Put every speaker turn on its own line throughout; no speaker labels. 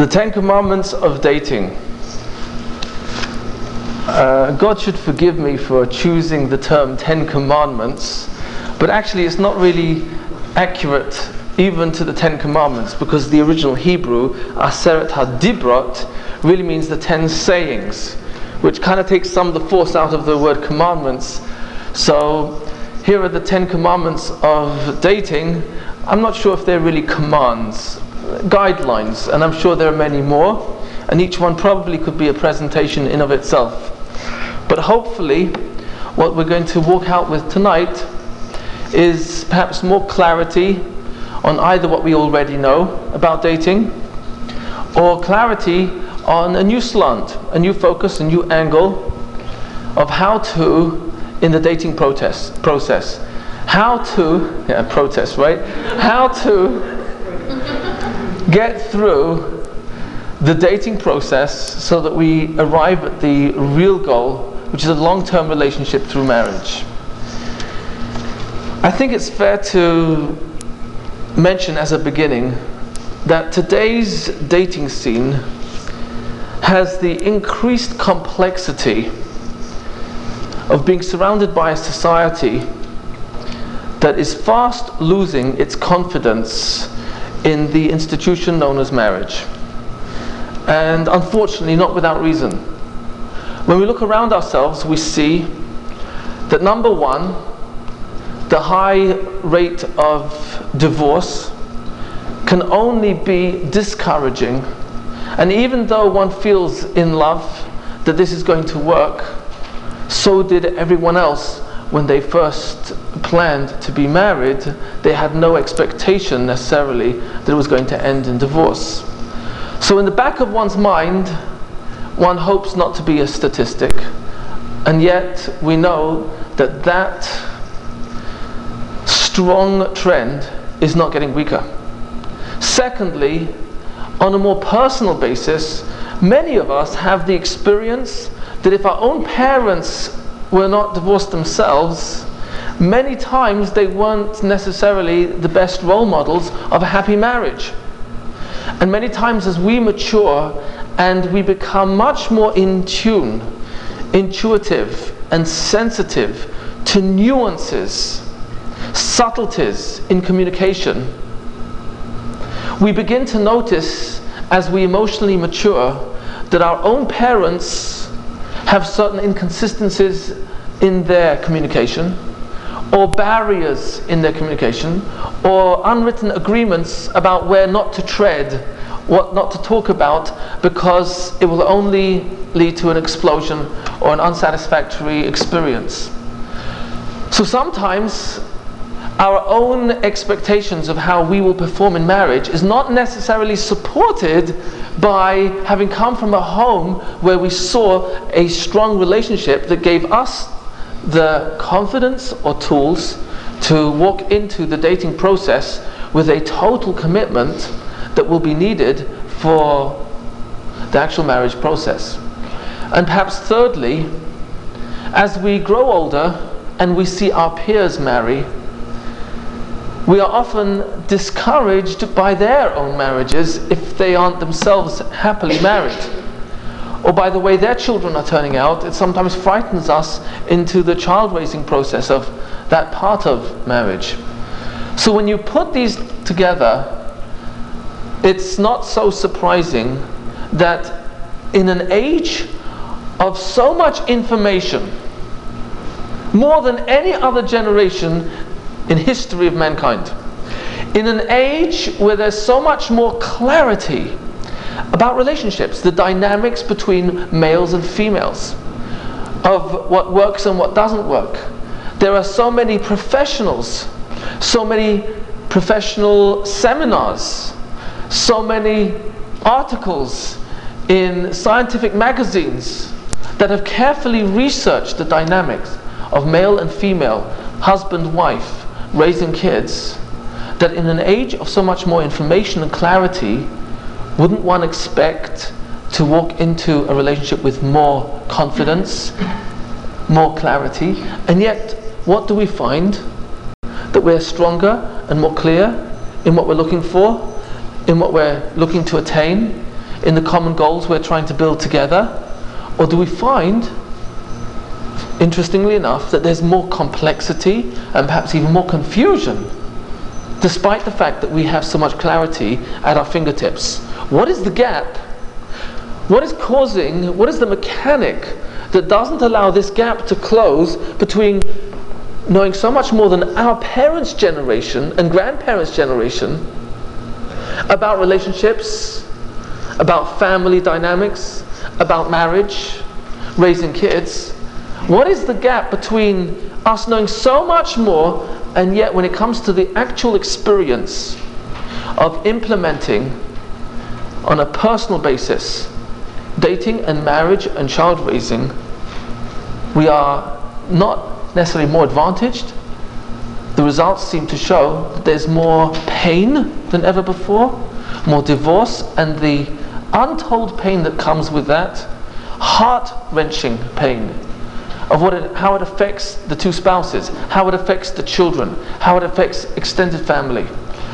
The Ten Commandments of dating. Uh, God should forgive me for choosing the term Ten Commandments, but actually it's not really accurate even to the Ten Commandments because the original Hebrew, Aseret HaDibrot, really means the Ten Sayings, which kind of takes some of the force out of the word commandments. So here are the Ten Commandments of dating. I'm not sure if they're really commands, guidelines, and I'm sure there are many more, and each one probably could be a presentation in of itself. But hopefully, what we're going to walk out with tonight is perhaps more clarity on either what we already know about dating or clarity on a new slant, a new focus, a new angle of how to, in the dating protest, process, how to, yeah, protest, right? How to get through the dating process so that we arrive at the real goal which is a long term relationship through marriage. I think it's fair to mention as a beginning that today's dating scene has the increased complexity of being surrounded by a society that is fast losing its confidence in the institution known as marriage. And unfortunately, not without reason. When we look around ourselves, we see that number one, the high rate of divorce can only be discouraging. And even though one feels in love that this is going to work, so did everyone else when they first planned to be married. They had no expectation necessarily that it was going to end in divorce. So, in the back of one's mind, one hopes not to be a statistic, and yet we know that that strong trend is not getting weaker. Secondly, on a more personal basis, many of us have the experience that if our own parents were not divorced themselves, many times they weren't necessarily the best role models of a happy marriage. And many times as we mature and we become much more in tune, intuitive, and sensitive to nuances, subtleties in communication. We begin to notice as we emotionally mature that our own parents have certain inconsistencies in their communication, or barriers in their communication, or unwritten agreements about where not to tread what not to talk about because it will only lead to an explosion or an unsatisfactory experience. So sometimes our own expectations of how we will perform in marriage is not necessarily supported by having come from a home where we saw a strong relationship that gave us the confidence or tools to walk into the dating process with a total commitment that will be needed for the actual marriage process. And perhaps thirdly, as we grow older and we see our peers marry, we are often discouraged by their own marriages if they aren't themselves happily married. Or by the way their children are turning out, it sometimes frightens us into the child raising process of that part of marriage. So when you put these together, it's not so surprising that in an age of so much information, more than any other generation in history of mankind, in an age where there's so much more clarity about relationships, the dynamics between males and females, of what works and what doesn't work. There are so many professionals, so many professional seminars so many articles in scientific magazines that have carefully researched the dynamics of male and female, husband, wife, raising kids, that in an age of so much more information and clarity, wouldn't one expect to walk into a relationship with more confidence, more clarity? And yet, what do we find? That we're stronger and more clear in what we're looking for? in what we're looking to attain, in the common goals we're trying to build together? Or do we find, interestingly enough, that there's more complexity and perhaps even more confusion, despite the fact that we have so much clarity at our fingertips? What is the gap? What is causing, what is the mechanic that doesn't allow this gap to close between knowing so much more than our parents' generation and grandparents' generation about relationships, about family dynamics, about marriage, raising kids. What is the gap between us knowing so much more and yet when it comes to the actual experience of implementing on a personal basis dating and marriage and child raising, we are not necessarily more advantaged. The results seem to show that there's more pain than ever before, more divorce, and the untold pain that comes with that, heart wrenching pain of what it, how it affects the two spouses, how it affects the children, how it affects extended family,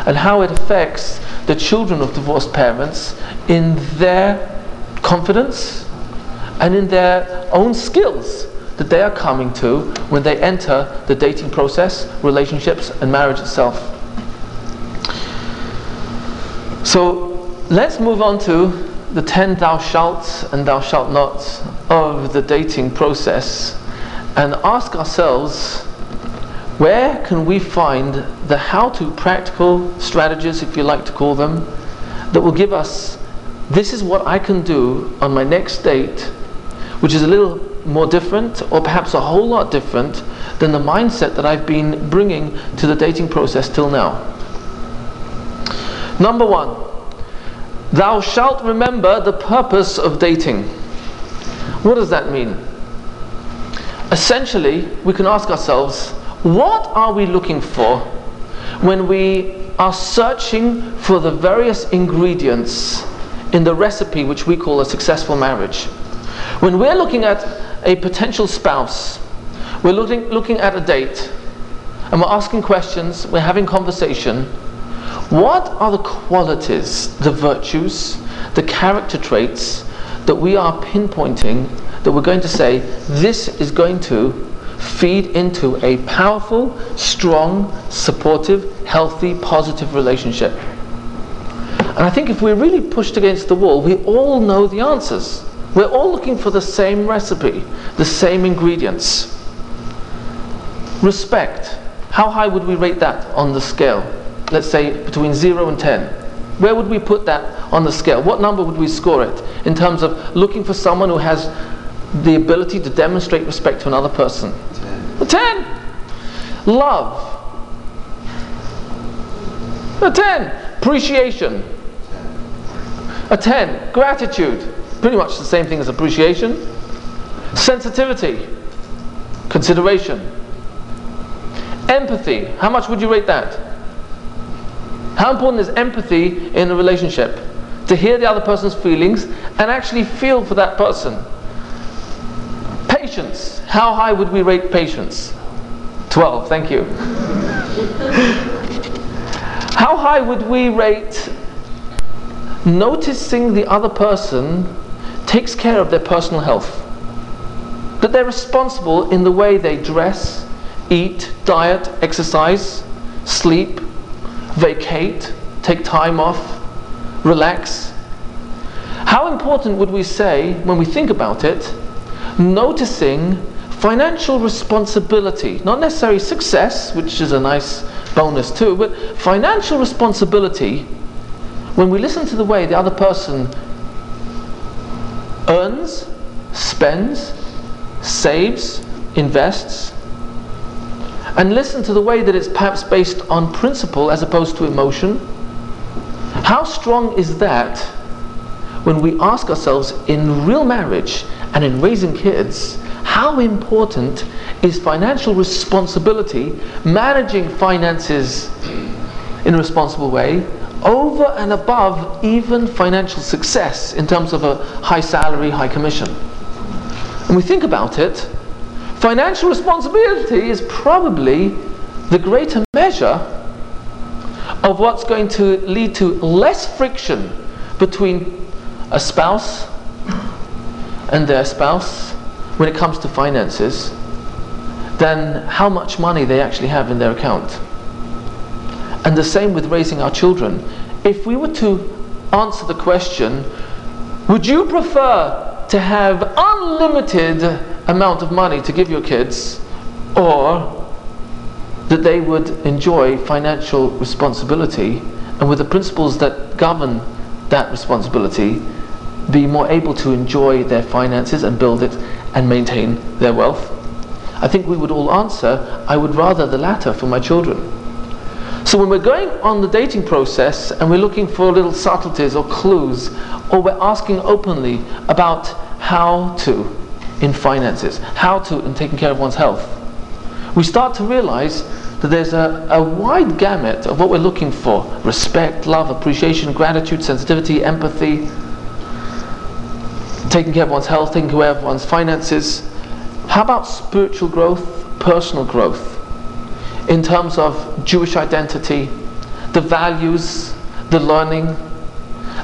and how it affects the children of divorced parents in their confidence and in their own skills that they are coming to when they enter the dating process, relationships, and marriage itself. So let's move on to the 10 thou shalt and thou shalt not of the dating process and ask ourselves where can we find the how to practical strategies, if you like to call them, that will give us this is what I can do on my next date, which is a little more different, or perhaps a whole lot different than the mindset that I've been bringing to the dating process till now. Number one, thou shalt remember the purpose of dating. What does that mean? Essentially, we can ask ourselves, what are we looking for when we are searching for the various ingredients in the recipe which we call a successful marriage. When we're looking at a potential spouse, we're looking, looking at a date, and we're asking questions, we're having conversation. What are the qualities, the virtues, the character traits that we are pinpointing that we're going to say this is going to feed into a powerful, strong, supportive, healthy, positive relationship? And I think if we're really pushed against the wall, we all know the answers. We're all looking for the same recipe, the same ingredients. Respect. How high would we rate that on the scale? Let's say between 0 and 10. Where would we put that on the scale? What number would we score it in terms of looking for someone who has the ability to demonstrate respect to another person? 10. 10. Love. A 10. Appreciation. A 10, gratitude. Pretty much the same thing as appreciation. Sensitivity, consideration. Empathy, how much would you rate that? How important is empathy in a relationship? To hear the other person's feelings and actually feel for that person. Patience, how high would we rate patience? 12, thank you. how high would we rate noticing the other person takes care of their personal health. That they're responsible in the way they dress, eat, diet, exercise, sleep, vacate, take time off, relax. How important would we say, when we think about it, noticing financial responsibility, not necessarily success, which is a nice bonus too, but financial responsibility when we listen to the way the other person earns, spends, saves, invests, and listen to the way that it's perhaps based on principle as opposed to emotion, how strong is that when we ask ourselves in real marriage and in raising kids, how important is financial responsibility, managing finances in a responsible way, over and above even financial success in terms of a high salary, high commission. And we think about it, financial responsibility is probably the greater measure of what's going to lead to less friction between a spouse and their spouse when it comes to finances than how much money they actually have in their account. And the same with raising our children. If we were to answer the question, would you prefer to have unlimited amount of money to give your kids or that they would enjoy financial responsibility and with the principles that govern that responsibility be more able to enjoy their finances and build it and maintain their wealth? I think we would all answer, I would rather the latter for my children. So when we're going on the dating process and we're looking for little subtleties or clues, or we're asking openly about how to in finances, how to in taking care of one's health, we start to realize that there's a, a wide gamut of what we're looking for respect, love, appreciation, gratitude, sensitivity, empathy, taking care of one's health, taking care of one's finances. How about spiritual growth, personal growth? In terms of Jewish identity, the values, the learning,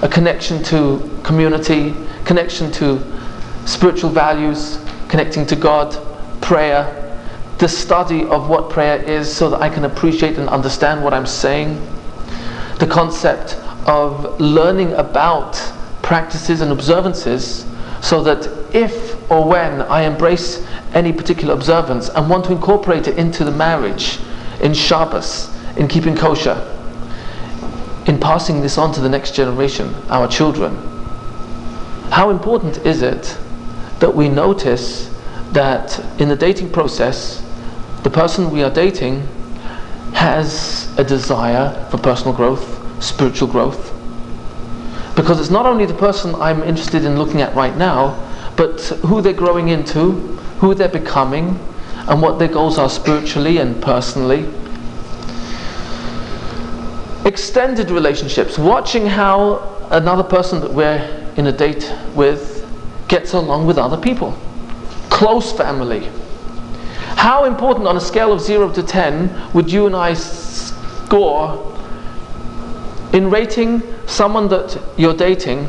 a connection to community, connection to spiritual values, connecting to God, prayer, the study of what prayer is so that I can appreciate and understand what I'm saying, the concept of learning about practices and observances so that if or when I embrace any particular observance and want to incorporate it into the marriage, in Shabbos, in keeping kosher, in passing this on to the next generation, our children, how important is it that we notice that in the dating process, the person we are dating has a desire for personal growth, spiritual growth. Because it's not only the person I'm interested in looking at right now, but who they're growing into, who they're becoming, and what their goals are spiritually and personally. Extended relationships, watching how another person that we're in a date with gets along with other people. Close family. How important on a scale of 0 to 10 would you and I score in rating someone that you're dating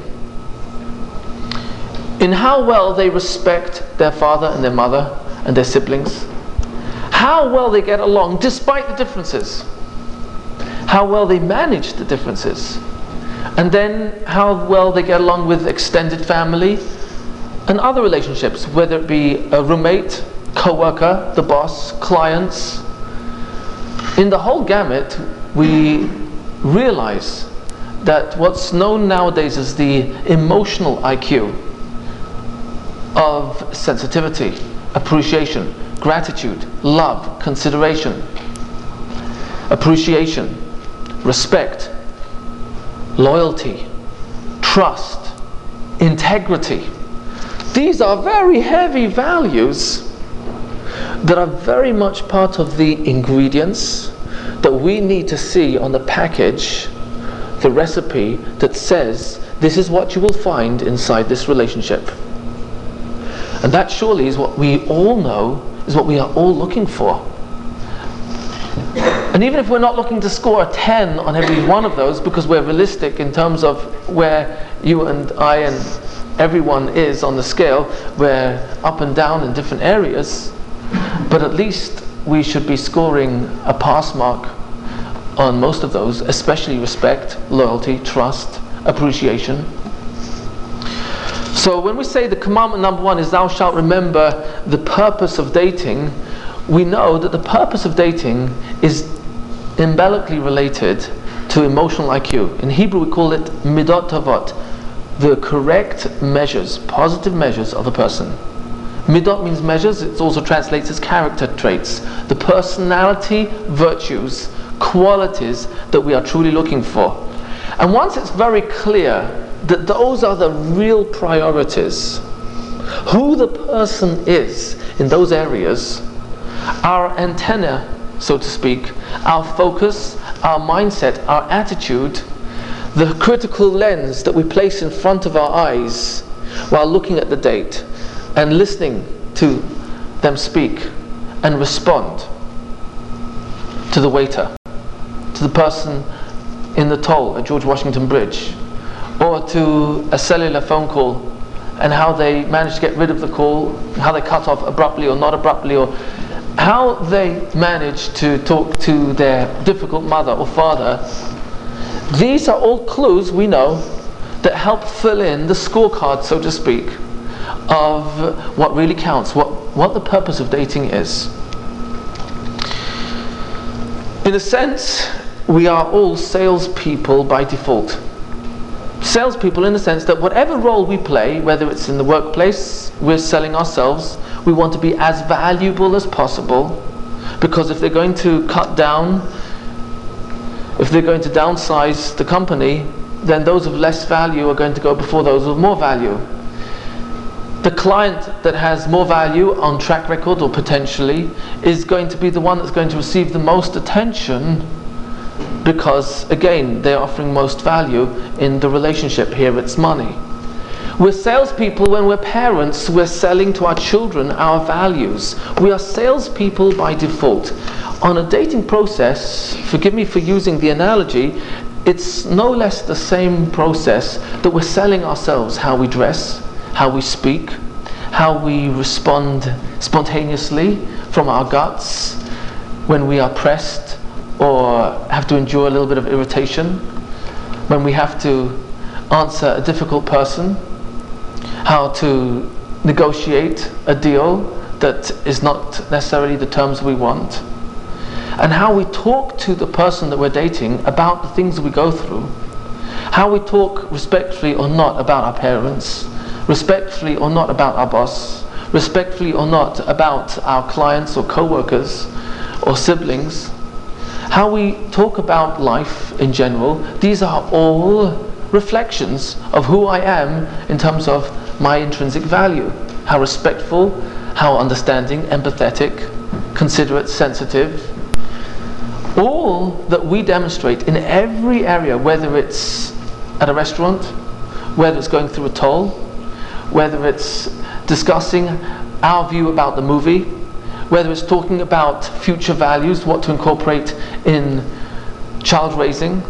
in how well they respect their father and their mother and their siblings? How well they get along despite the differences? How well they manage the differences? And then how well they get along with extended family and other relationships, whether it be a roommate, co-worker, the boss, clients. In the whole gamut, we realize that what's known nowadays as the emotional IQ of sensitivity, appreciation, gratitude, love, consideration, appreciation, respect, loyalty, trust, integrity. These are very heavy values that are very much part of the ingredients that we need to see on the package, the recipe that says this is what you will find inside this relationship. And that surely is what we all know, is what we are all looking for. And even if we're not looking to score a 10 on every one of those because we're realistic in terms of where you and I and everyone is on the scale, we're up and down in different areas, but at least we should be scoring a pass mark on most of those, especially respect, loyalty, trust, appreciation. So when we say the commandment number one is thou shalt remember the purpose of dating, we know that the purpose of dating is umbilically related to emotional IQ. In Hebrew we call it midot tovot, the correct measures, positive measures of a person. Midot means measures, it also translates as character traits, the personality virtues, qualities that we are truly looking for. And once it's very clear that those are the real priorities, who the person is in those areas, our antenna, so to speak, our focus, our mindset, our attitude, the critical lens that we place in front of our eyes while looking at the date and listening to them speak and respond to the waiter, to the person in the toll at George Washington Bridge, or to a cellular phone call and how they manage to get rid of the call, how they cut off abruptly or not abruptly, or how they manage to talk to their difficult mother or father. These are all clues we know that help fill in the scorecard, so to speak, of what really counts, what, what the purpose of dating is. In a sense, we are all salespeople by default. Salespeople, in the sense that whatever role we play, whether it's in the workplace, we're selling ourselves, we want to be as valuable as possible. Because if they're going to cut down, if they're going to downsize the company, then those of less value are going to go before those of more value. The client that has more value on track record or potentially is going to be the one that's going to receive the most attention because, again, they're offering most value in the relationship. Here it's money. We're salespeople when we're parents, we're selling to our children our values. We are salespeople by default. On a dating process, forgive me for using the analogy, it's no less the same process that we're selling ourselves how we dress, how we speak, how we respond spontaneously from our guts when we are pressed or have to endure a little bit of irritation, when we have to answer a difficult person, how to negotiate a deal that is not necessarily the terms we want. And how we talk to the person that we're dating about the things we go through, how we talk respectfully or not about our parents, respectfully or not about our boss, respectfully or not about our clients or co-workers or siblings, how we talk about life in general, these are all reflections of who I am in terms of my intrinsic value. How respectful, how understanding, empathetic, considerate, sensitive, all that we demonstrate in every area, whether it's at a restaurant, whether it's going through a toll, whether it's discussing our view about the movie, whether it's talking about future values, what to incorporate in child raising,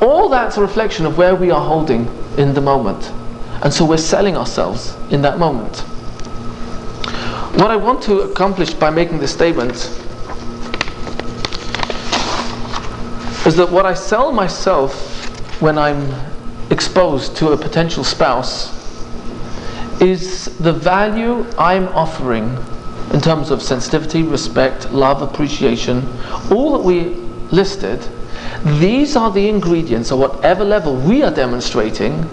all that's a reflection of where we are holding in the moment. And so we're selling ourselves in that moment. What I want to accomplish by making this statement is that what I sell myself when I'm exposed to a potential spouse is the value I'm offering in terms of sensitivity, respect, love, appreciation, all that we listed. These are the ingredients at whatever level we are demonstrating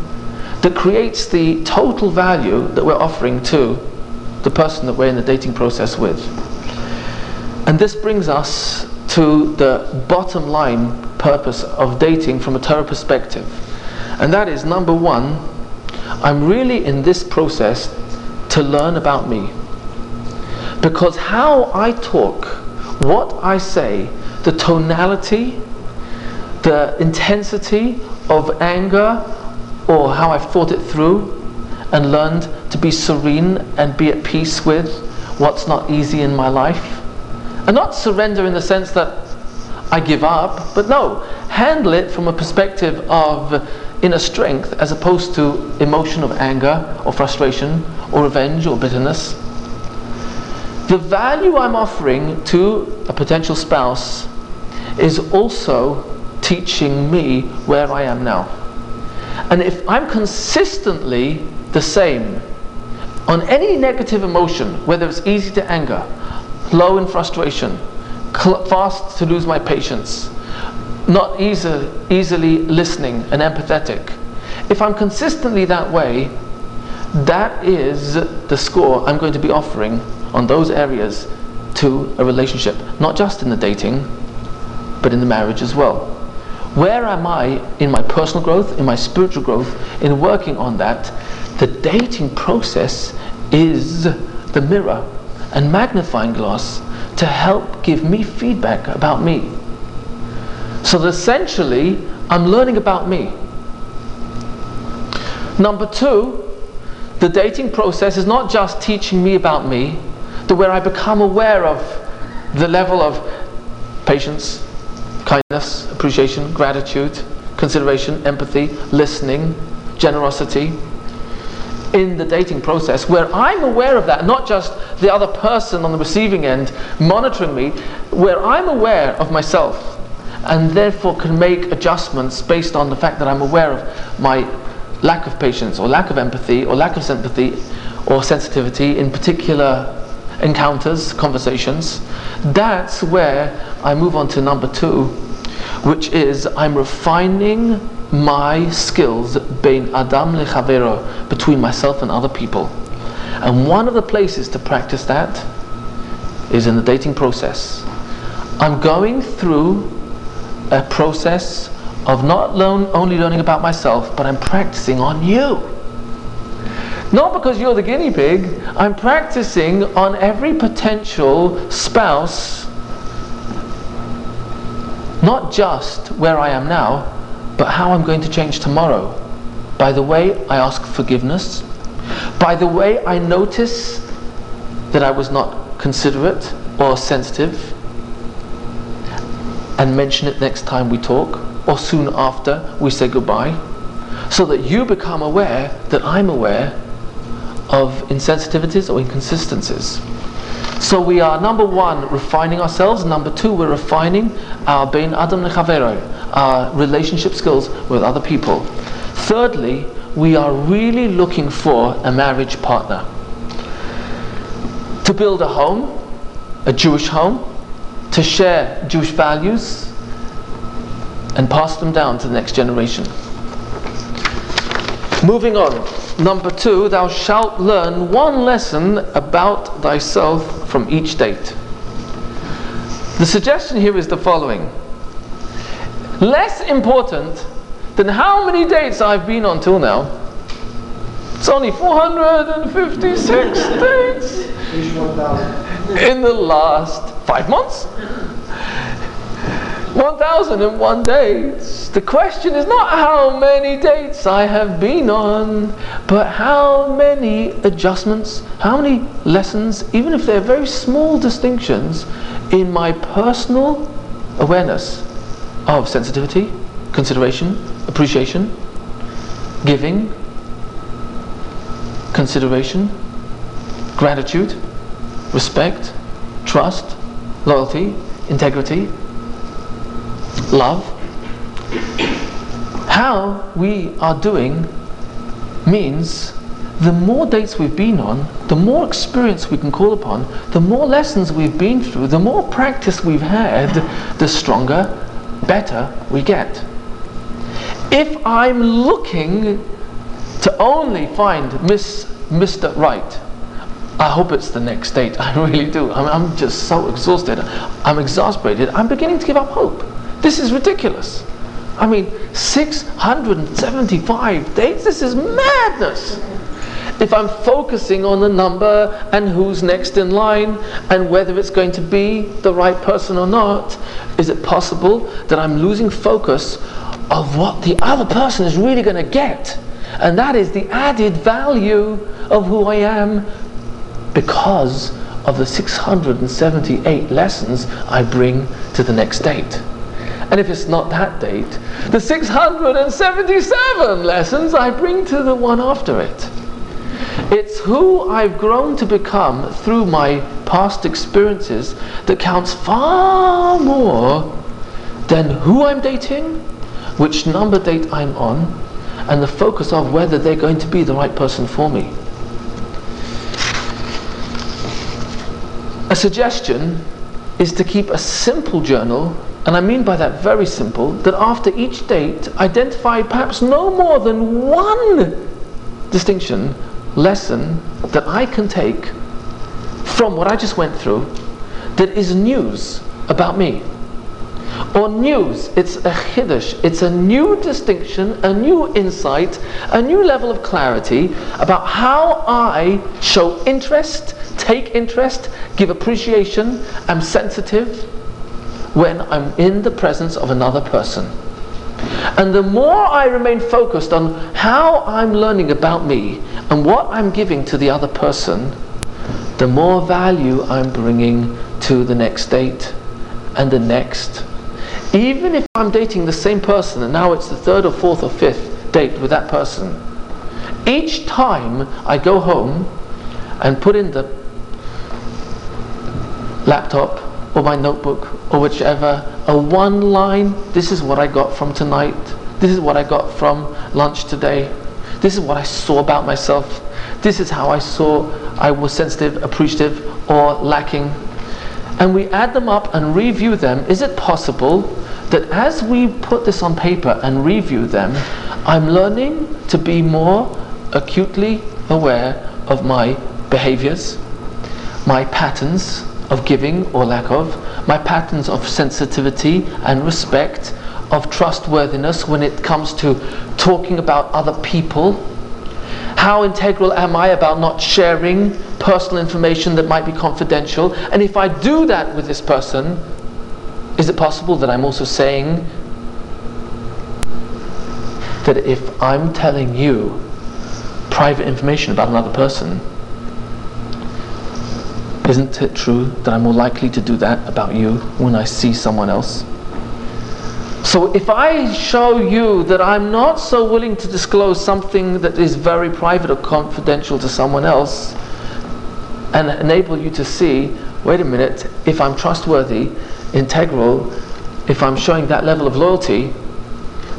that creates the total value that we're offering to the person that we're in the dating process with. And this brings us to the bottom line purpose of dating from a Torah perspective. And that is number one, I'm really in this process to learn about me. Because how I talk, what I say, the tonality, the intensity of anger, or how I've thought it through and learned to be serene and be at peace with what's not easy in my life and not surrender in the sense that I give up, but no, handle it from a perspective of inner strength as opposed to emotion of anger or frustration or revenge or bitterness. The value I'm offering to a potential spouse is also teaching me where I am now. And if I'm consistently the same on any negative emotion, whether it's easy to anger, low in frustration, fast to lose my patience, not easy, easily listening and empathetic. If I'm consistently that way, that is the score I'm going to be offering on those areas to a relationship, not just in the dating, but in the marriage as well. Where am I in my personal growth, in my spiritual growth, in working on that? The dating process is the mirror and magnifying glass to help give me feedback about me. So that essentially, I'm learning about me. Number two, the dating process is not just teaching me about me, but where I become aware of the level of patience, kindness, appreciation, gratitude, consideration, empathy, listening, generosity in the dating process where I'm aware of that, not just the other person on the receiving end monitoring me, where I'm aware of myself and therefore can make adjustments based on the fact that I'm aware of my lack of patience or lack of empathy or lack of sympathy or sensitivity in particular encounters, conversations. That's where I move on to number two, which is I'm refining my skills bein adam lechavero between myself and other people. And one of the places to practice that is in the dating process. I'm going through a process of not learn, only learning about myself, but I'm practicing on you. Not because you're the guinea pig, I'm practicing on every potential spouse, not just where I am now, but how I'm going to change tomorrow. By the way I ask forgiveness, by the way I notice that I was not considerate or sensitive, and mention it next time we talk or soon after we say goodbye so that you become aware that I'm aware of insensitivities or inconsistencies. So we are number one refining ourselves. Number two, we're refining our bein adam lechavero, our relationship skills with other people. Thirdly, we are really looking for a marriage partner to build a home, a Jewish home, to share Jewish values and pass them down to the next generation. Moving on, number two, thou shalt learn one lesson about thyself from each date. The suggestion here is the following less important than how many dates I've been on till now. It's only 456 dates in the last five months. 1001 dates. The question is not how many dates I have been on, but how many adjustments, how many lessons, even if they're very small distinctions, in my personal awareness of sensitivity, consideration, appreciation, giving, consideration, gratitude, respect, trust, loyalty, integrity, love. How we are doing means the more dates we've been on, the more experience we can call upon, the more lessons we've been through, the more practice we've had, the stronger, better we get. If I'm looking to only find Miss Mr. Right, I hope it's the next date. I really do. I'm, I'm just so exhausted. I'm exasperated. I'm beginning to give up hope. This is ridiculous. I mean, 675 dates? This is madness. If I'm focusing on the number and who's next in line and whether it's going to be the right person or not, is it possible that I'm losing focus of what the other person is really going to get? And that is the added value of who I am because of the 678 lessons I bring to the next date. And if it's not that date, the 677 lessons I bring to the one after it. It's who I've grown to become through my past experiences that counts far more than who I'm dating, which number date I'm on, and the focus of whether they're going to be the right person for me. A suggestion is to keep a simple journal and I mean by that very simple, that after each date, identify perhaps no more than one distinction, lesson that I can take from what I just went through that is news about me. Or news, it's a chiddush, it's a new distinction, a new insight, a new level of clarity about how I show interest, take interest, give appreciation, I'm sensitive, when I'm in the presence of another person. And the more I remain focused on how I'm learning about me and what I'm giving to the other person, the more value I'm bringing to the next date and the next. Even if I'm dating the same person and now it's the third or fourth or fifth date with that person, Each time I go home and put in the laptop or my notebook or whichever a one line, this is what I got from tonight, this is what I got from lunch today, this is what I saw about myself, this is how I saw I was sensitive, appreciative, or lacking. And we add them up and review them. Is it possible that as we put this on paper and review them, I'm learning to be more acutely aware of my behaviors, my patterns of giving or lack of, my patterns of sensitivity and respect, of trustworthiness when it comes to talking about other people. How integral am I about not sharing personal information that might be confidential? And if I do that with this person, is it possible that I'm also saying that if I'm telling you private information about another person, isn't it true that I'm more likely to do that about you when I see someone else? So if I show you that I'm not so willing to disclose something that is very private or confidential to someone else, and enable you to see, wait a minute, if I'm trustworthy, integral, if I'm showing that level of loyalty,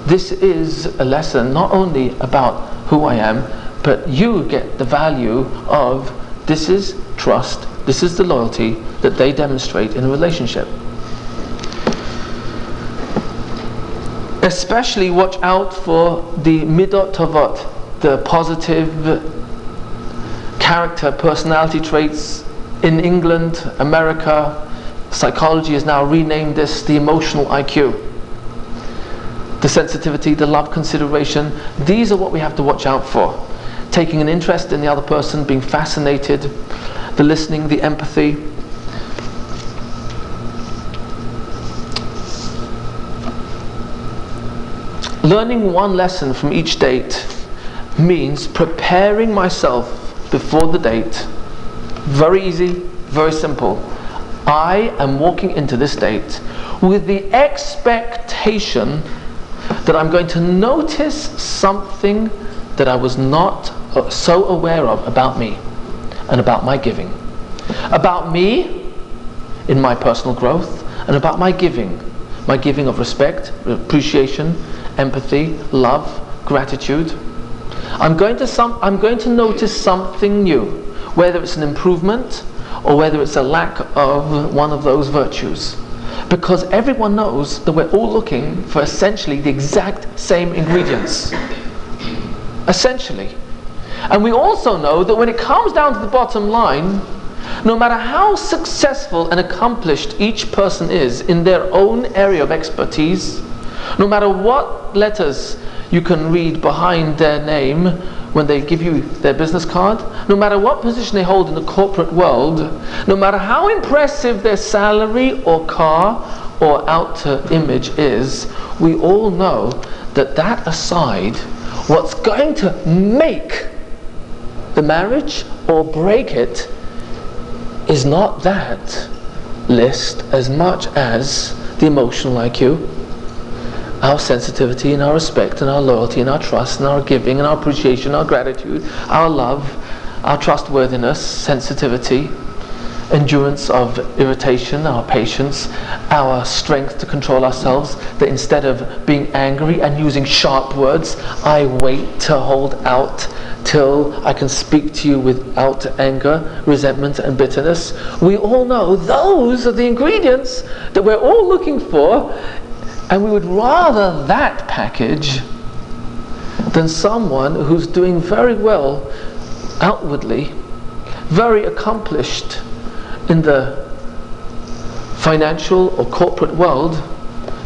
this is a lesson not only about who I am, but you get the value of this is trust, this is the loyalty that they demonstrate in a relationship. Especially watch out for the midot tovot, the positive character, personality traits in England, America. Psychology has now renamed this the emotional IQ the sensitivity, the love consideration. These are what we have to watch out for taking an interest in the other person, being fascinated, the listening, the empathy. Learning one lesson from each date means preparing myself before the date. Very easy, very simple. I am walking into this date with the expectation that I'm going to notice something that I was not uh, so aware of about me and about my giving. About me in my personal growth and about my giving. My giving of respect, appreciation, empathy, love, gratitude. I'm going to some, I'm going to notice something new, whether it's an improvement or whether it's a lack of one of those virtues. Because everyone knows that we're all looking for essentially the exact same ingredients. Essentially. And we also know that when it comes down to the bottom line, no matter how successful and accomplished each person is in their own area of expertise, no matter what letters you can read behind their name when they give you their business card, no matter what position they hold in the corporate world, no matter how impressive their salary or car or outer image is, we all know that that aside, what's going to make the marriage or break it is not that list as much as the emotional IQ, our sensitivity and our respect and our loyalty and our trust and our giving and our appreciation, our gratitude, our love, our trustworthiness, sensitivity, endurance of irritation, our patience, our strength to control ourselves, that instead of being angry and using sharp words, I wait to hold out till I can speak to you without anger, resentment, and bitterness. We all know those are the ingredients that we're all looking for, and we would rather that package than someone who's doing very well outwardly, very accomplished in the financial or corporate world,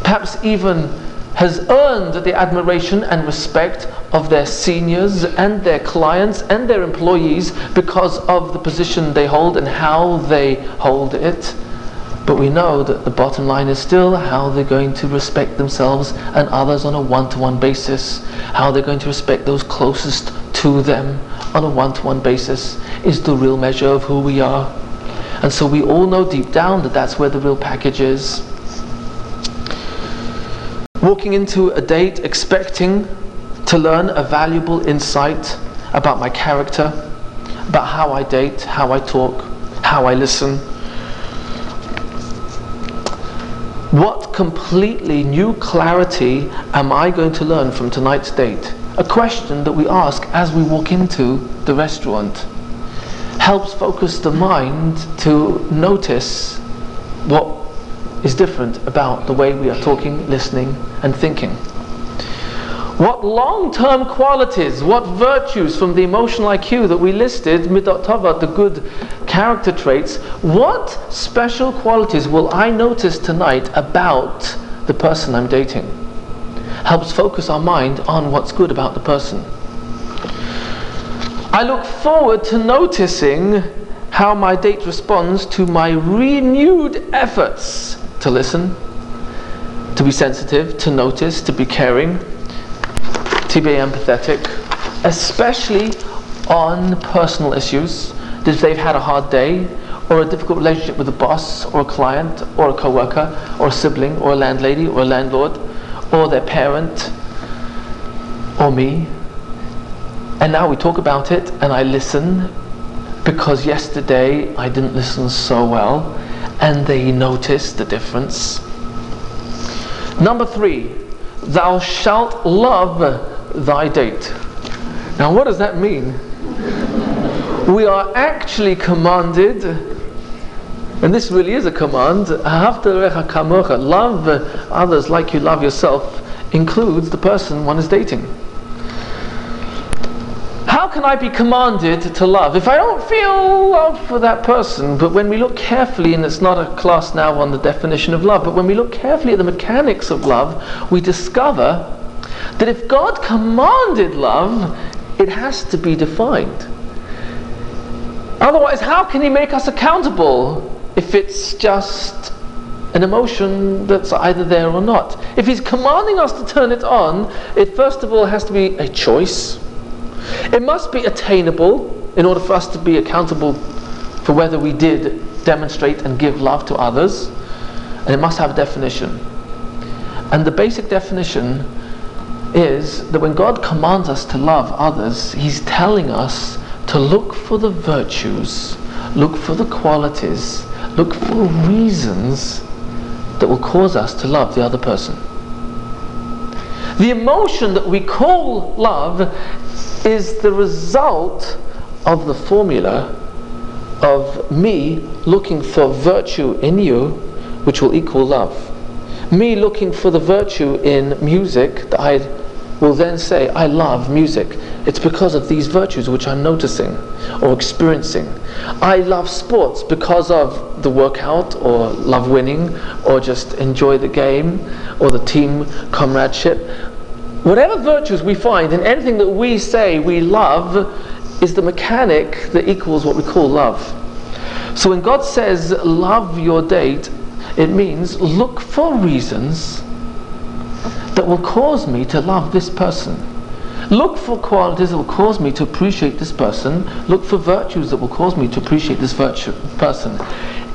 perhaps even has earned the admiration and respect of their seniors and their clients and their employees because of the position they hold and how they hold it. But we know that the bottom line is still how they're going to respect themselves and others on a one to one basis, how they're going to respect those closest to them on a one to one basis is the real measure of who we are. And so we all know deep down that that's where the real package is walking into a date expecting to learn a valuable insight about my character, about how I date, how I talk, how I listen. What completely new clarity am I going to learn from tonight's date? A question that we ask as we walk into the restaurant helps focus the mind to notice what is different about the way we are talking, listening, and thinking. What long term qualities, what virtues from the emotional IQ that we listed, midot tovot, the good character traits, what special qualities will I notice tonight about the person I'm dating? Helps focus our mind on what's good about the person. I look forward to noticing how my date responds to my renewed efforts to listen, to be sensitive, to notice, to be caring, to be empathetic, especially on personal issues. If they've had a hard day, or a difficult relationship with a boss, or a client, or a co worker, or a sibling, or a landlady, or a landlord, or their parent, or me. And now we talk about it, and I listen because yesterday I didn't listen so well, and they notice the difference. Number three, thou shalt love thy date. Now, what does that mean? we are actually commanded, and this really is a command, love others like you love yourself, includes the person one is dating. How can I be commanded to love if I don't feel love for that person? But when we look carefully, and it's not a class now on the definition of love, but when we look carefully at the mechanics of love, we discover that if God commanded love, it has to be defined. Otherwise, how can He make us accountable if it's just an emotion that's either there or not? If He's commanding us to turn it on, it first of all has to be a choice it must be attainable in order for us to be accountable for whether we did demonstrate and give love to others, and it must have a definition. And the basic definition is that when God commands us to love others, He's telling us to look for the virtues, look for the qualities, look for reasons that will cause us to love the other person. The emotion that we call love is the result of the formula of me looking for virtue in you, which will equal love. Me looking for the virtue in music that I will then say, I love music. It's because of these virtues which I'm noticing or experiencing. I love sports because of the workout or love winning or just enjoy the game or the team comradeship Whatever virtues we find in anything that we say we love is the mechanic that equals what we call love. So when God says, love your date, it means look for reasons that will cause me to love this person. Look for qualities that will cause me to appreciate this person. Look for virtues that will cause me to appreciate this virtue, person.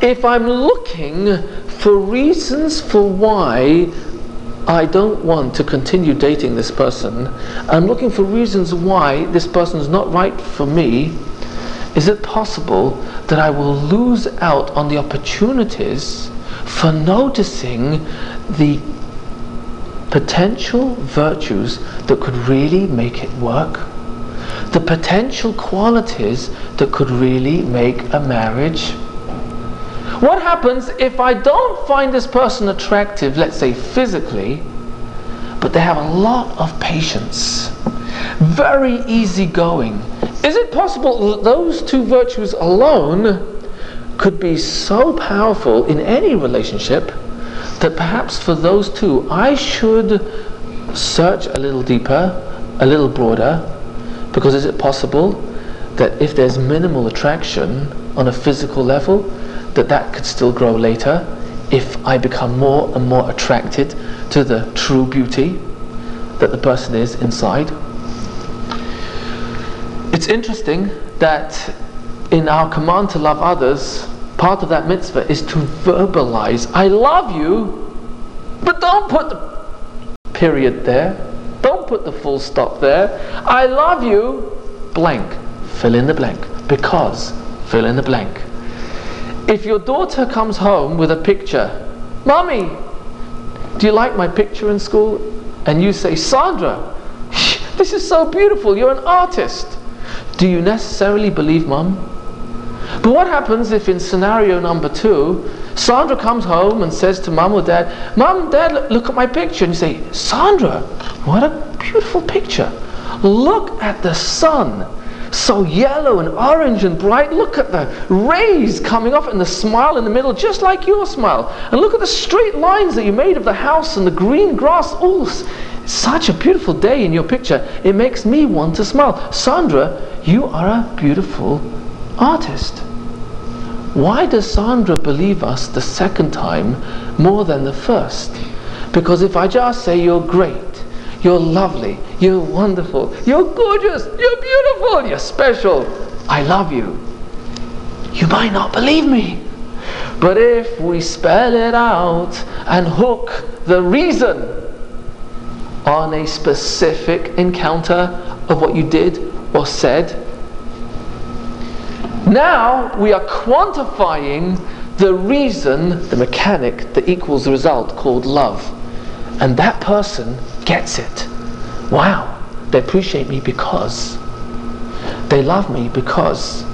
If I'm looking for reasons for why I don't want to continue dating this person. I'm looking for reasons why this person is not right for me. Is it possible that I will lose out on the opportunities for noticing the potential virtues that could really make it work? The potential qualities that could really make a marriage what happens if I don't find this person attractive, let's say physically, but they have a lot of patience, very easygoing? Is it possible that those two virtues alone could be so powerful in any relationship that perhaps for those two I should search a little deeper, a little broader? Because is it possible that if there's minimal attraction on a physical level, that that could still grow later if I become more and more attracted to the true beauty that the person is inside. It's interesting that in our command to love others, part of that mitzvah is to verbalize, I love you, but don't put the period there. Don't put the full stop there. I love you, blank, fill in the blank, because, fill in the blank. If your daughter comes home with a picture, Mommy, do you like my picture in school? And you say, Sandra, this is so beautiful, you're an artist. Do you necessarily believe mom? But what happens if in scenario number two, Sandra comes home and says to mom or dad, Mom, dad, look at my picture. And you say, Sandra, what a beautiful picture. Look at the sun. So yellow and orange and bright. Look at the rays coming off and the smile in the middle, just like your smile. And look at the straight lines that you made of the house and the green grass. Oh, such a beautiful day in your picture. It makes me want to smile. Sandra, you are a beautiful artist. Why does Sandra believe us the second time more than the first? Because if I just say you're great, you're lovely, you're wonderful, you're gorgeous, you're beautiful, you're special, I love you, you might not believe me. But if we spell it out and hook the reason on a specific encounter of what you did or said, now we are quantifying the reason, the mechanic that equals the result called love. And that person gets it. Wow, they appreciate me because. They love me because.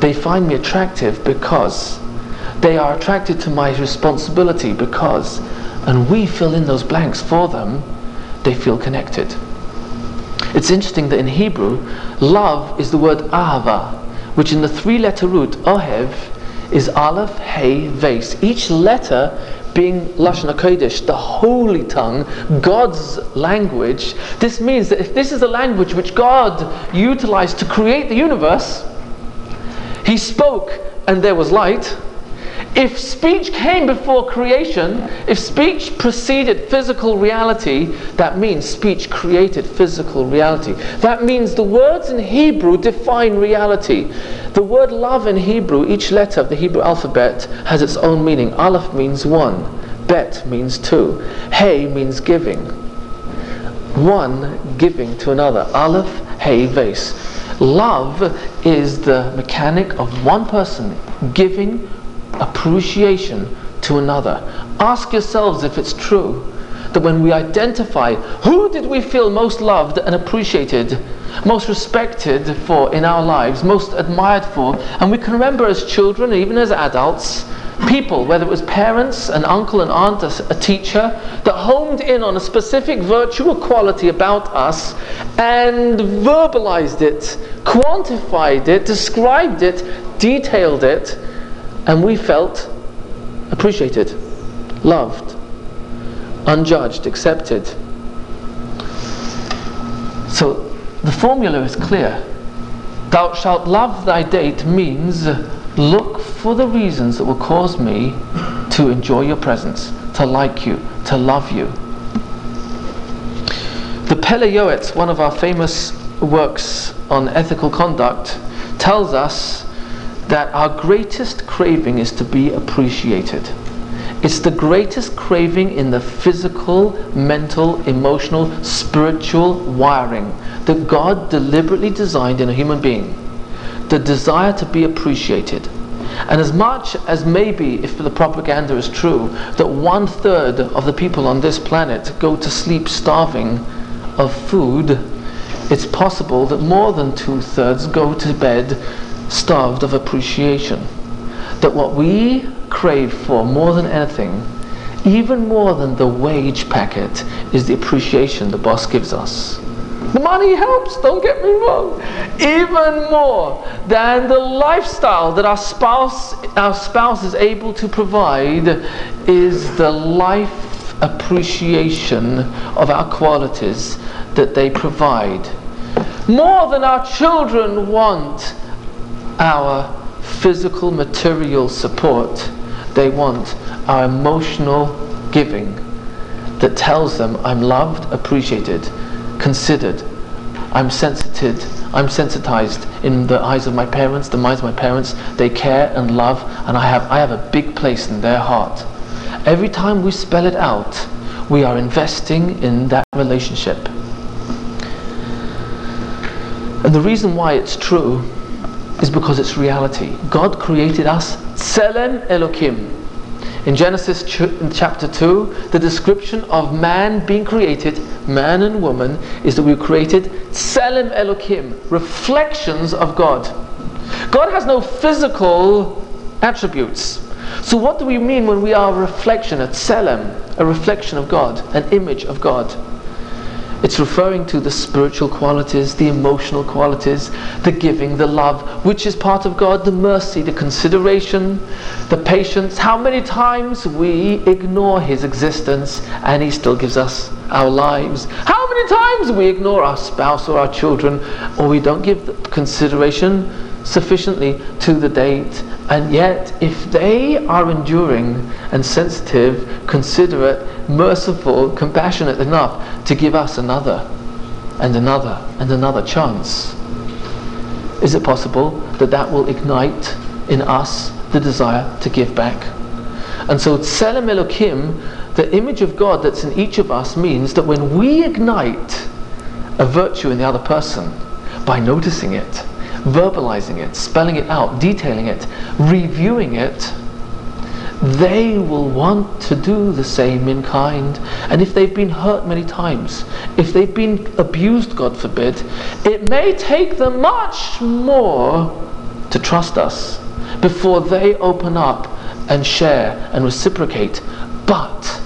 They find me attractive because. They are attracted to my responsibility because. And we fill in those blanks for them. They feel connected. It's interesting that in Hebrew, love is the word ahava, which in the three letter root, ohev, is aleph, hey, veis. Each letter being Lashon HaKodesh, the holy tongue, God's language. This means that if this is the language which God utilized to create the universe, He spoke and there was light. If speech came before creation, if speech preceded physical reality, that means speech created physical reality. That means the words in Hebrew define reality. The word love in Hebrew, each letter of the Hebrew alphabet has its own meaning. Aleph means one, Bet means two, Hey means giving. One giving to another. Aleph, Hey, Veis. Love is the mechanic of one person giving appreciation to another. Ask yourselves if it's true that when we identify who did we feel most loved and appreciated, most respected for in our lives, most admired for, and we can remember as children, even as adults, people, whether it was parents, an uncle, an aunt, a, a teacher, that homed in on a specific virtue or quality about us and verbalized it, quantified it, described it, detailed it, and we felt appreciated, loved, unjudged, accepted. So the formula is clear. Thou shalt love thy date means look for the reasons that will cause me to enjoy your presence, to like you, to love you. The Pele Yoetz, one of our famous works on ethical conduct, tells us that our greatest craving is to be appreciated. It's the greatest craving in the physical, mental, emotional, spiritual wiring that God deliberately designed in a human being. The desire to be appreciated. And as much as maybe, if the propaganda is true, that one third of the people on this planet go to sleep starving of food, it's possible that more than two thirds go to bed starved of appreciation. That what we crave for more than anything, even more than the wage packet, is the appreciation the boss gives us. The money helps, don't get me wrong. Even more than the lifestyle that our spouse, our spouse is able to provide is the life appreciation of our qualities that they provide. More than our children want our physical, material support. They want our emotional giving that tells them I'm loved, appreciated, considered. I'm sensitive, I'm sensitized in the eyes of my parents, the minds of my parents. They care and love, and I have, I have a big place in their heart. Every time we spell it out, we are investing in that relationship. And the reason why it's true is because it's reality. God created us Tselem Elokim. In Genesis ch- in chapter 2, the description of man being created, man and woman, is that we were created Tselem Elokim, reflections of God. God has no physical attributes. So, what do we mean when we are a reflection, a tselem, a reflection of God, an image of God? It's referring to the spiritual qualities, the emotional qualities, the giving, the love, which is part of God, the mercy, the consideration, the patience. How many times we ignore His existence and He still gives us our lives? How many times we ignore our spouse or our children or we don't give consideration sufficiently to the date and yet, if they are enduring and sensitive, considerate, merciful, compassionate enough to give us another and another and another chance, is it possible that that will ignite in us the desire to give back? And so, Tselem Elokim, the image of God that's in each of us, means that when we ignite a virtue in the other person by noticing it, verbalizing it, spelling it out, detailing it, reviewing it, they will want to do the same in kind. And if they've been hurt many times, if they've been abused, God forbid, it may take them much more to trust us before they open up and share and reciprocate. But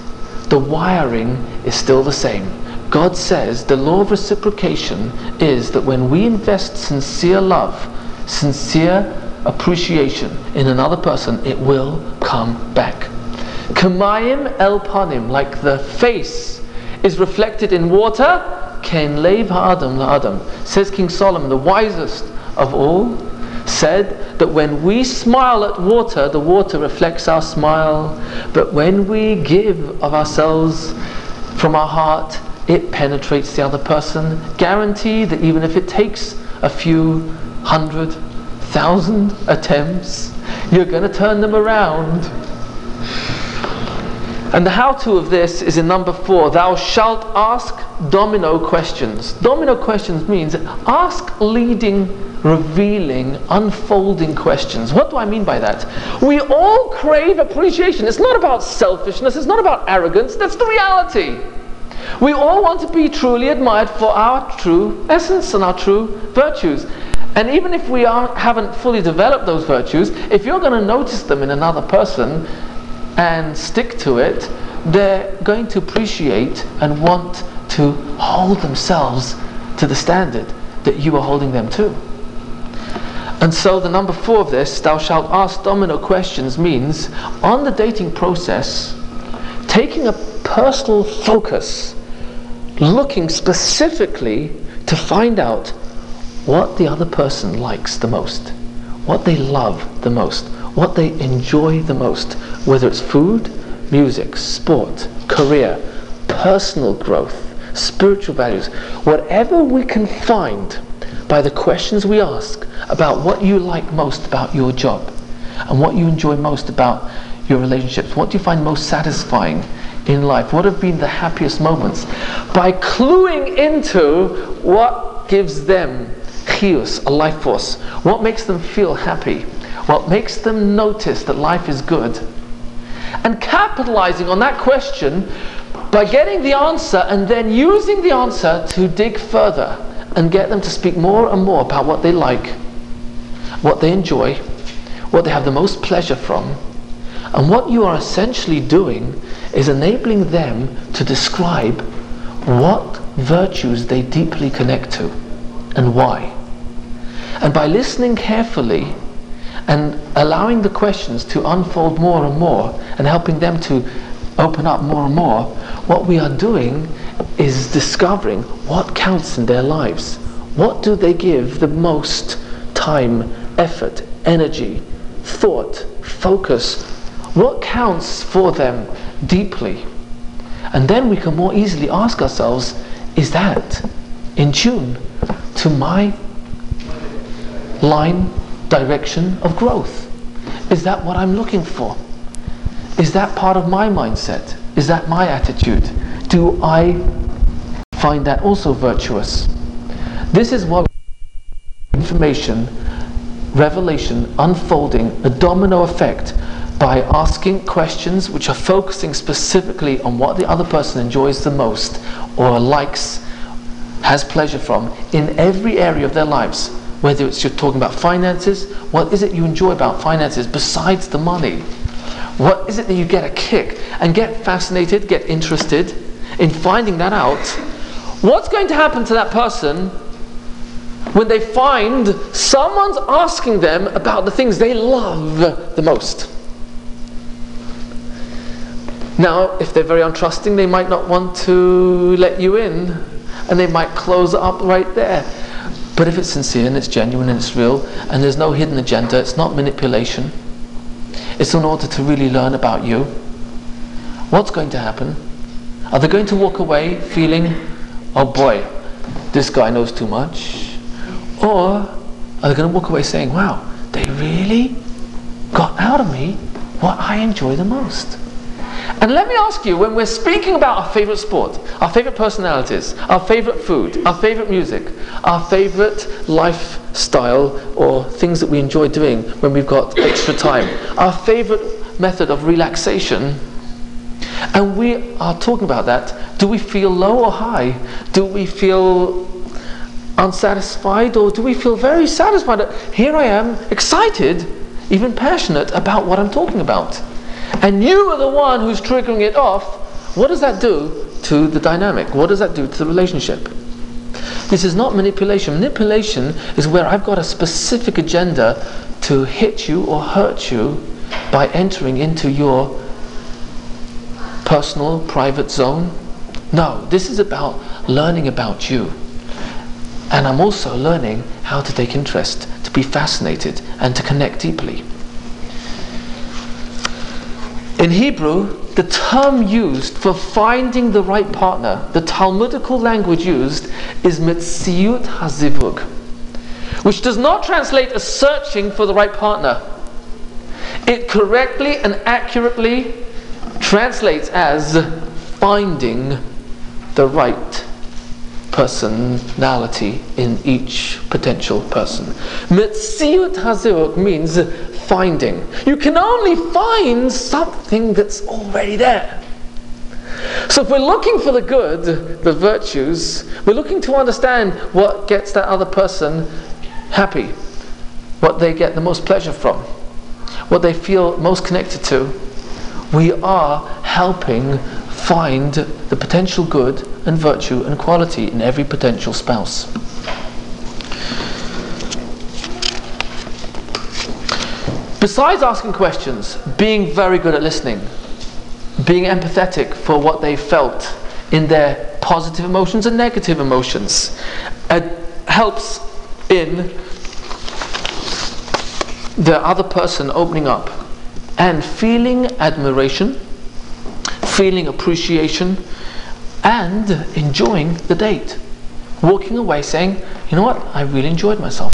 the wiring is still the same. God says the law of reciprocation is that when we invest sincere love, sincere appreciation in another person, it will come back. Kamayim el panim, like the face is reflected in water, ken lev ha'adam la'adam. Says King Solomon, the wisest of all, said that when we smile at water, the water reflects our smile. But when we give of ourselves from our heart, it penetrates the other person. Guarantee that even if it takes a few hundred, thousand attempts, you're going to turn them around. And the how to of this is in number four. Thou shalt ask domino questions. Domino questions means ask leading, revealing, unfolding questions. What do I mean by that? We all crave appreciation. It's not about selfishness, it's not about arrogance, that's the reality. We all want to be truly admired for our true essence and our true virtues. And even if we haven't fully developed those virtues, if you're going to notice them in another person and stick to it, they're going to appreciate and want to hold themselves to the standard that you are holding them to. And so the number four of this, thou shalt ask domino questions, means on the dating process, taking a personal focus, looking specifically to find out what the other person likes the most, what they love the most, what they enjoy the most, whether it's food, music, sport, career, personal growth, spiritual values, whatever we can find by the questions we ask about what you like most about your job and what you enjoy most about your relationships, what do you find most satisfying in life, what have been the happiest moments, by cluing into what gives them a life force, what makes them feel happy, what makes them notice that life is good, and capitalizing on that question by getting the answer and then using the answer to dig further and get them to speak more and more about what they like, what they enjoy, what they have the most pleasure from. And what you are essentially doing is enabling them to describe what virtues they deeply connect to and why. And by listening carefully and allowing the questions to unfold more and more and helping them to open up more and more, what we are doing is discovering what counts in their lives. What do they give the most time, effort, energy, thought, focus? What counts for them deeply? And then we can more easily ask ourselves is that in tune to my line, direction of growth? Is that what I'm looking for? Is that part of my mindset? Is that my attitude? Do I find that also virtuous? This is what information, revelation, unfolding, a domino effect by asking questions which are focusing specifically on what the other person enjoys the most or likes, has pleasure from in every area of their lives. Whether it's you're talking about finances, what is it you enjoy about finances besides the money? What is it that you get a kick and get fascinated, get interested in finding that out? What's going to happen to that person when they find someone's asking them about the things they love the most? Now, if they're very untrusting, they might not want to let you in and they might close up right there. But if it's sincere and it's genuine and it's real and there's no hidden agenda, it's not manipulation, it's in order to really learn about you, what's going to happen? Are they going to walk away feeling, oh boy, this guy knows too much? Or are they going to walk away saying, wow, they really got out of me what I enjoy the most? And let me ask you, when we're speaking about our favorite sport, our favorite personalities, our favorite food, our favorite music, our favorite lifestyle, or things that we enjoy doing when we've got extra time, our favorite method of relaxation, and we are talking about that, do we feel low or high? Do we feel unsatisfied or do we feel very satisfied here I am, excited, even passionate about what I'm talking about? and you are the one who's triggering it off, what does that do to the dynamic? What does that do to the relationship? This is not manipulation. Manipulation is where I've got a specific agenda to hit you or hurt you by entering into your personal, private zone. No, this is about learning about you. And I'm also learning how to take interest, to be fascinated, and to connect deeply. In Hebrew, the term used for finding the right partner, the Talmudical language used, is Metziut Hazivug, which does not translate as searching for the right partner. It correctly and accurately translates as finding the right personality in each potential person. Metziut Hazivug means finding. You can only find something that's already there. So if we're looking for the good, the virtues, we're looking to understand what gets that other person happy, what they get the most pleasure from, what they feel most connected to, we are helping find the potential good and virtue and quality in every potential spouse. Besides asking questions, being very good at listening, being empathetic for what they felt in their positive emotions and negative emotions, uh, helps in the other person opening up and feeling admiration, feeling appreciation, and enjoying the date. Walking away saying, you know what, I really enjoyed myself.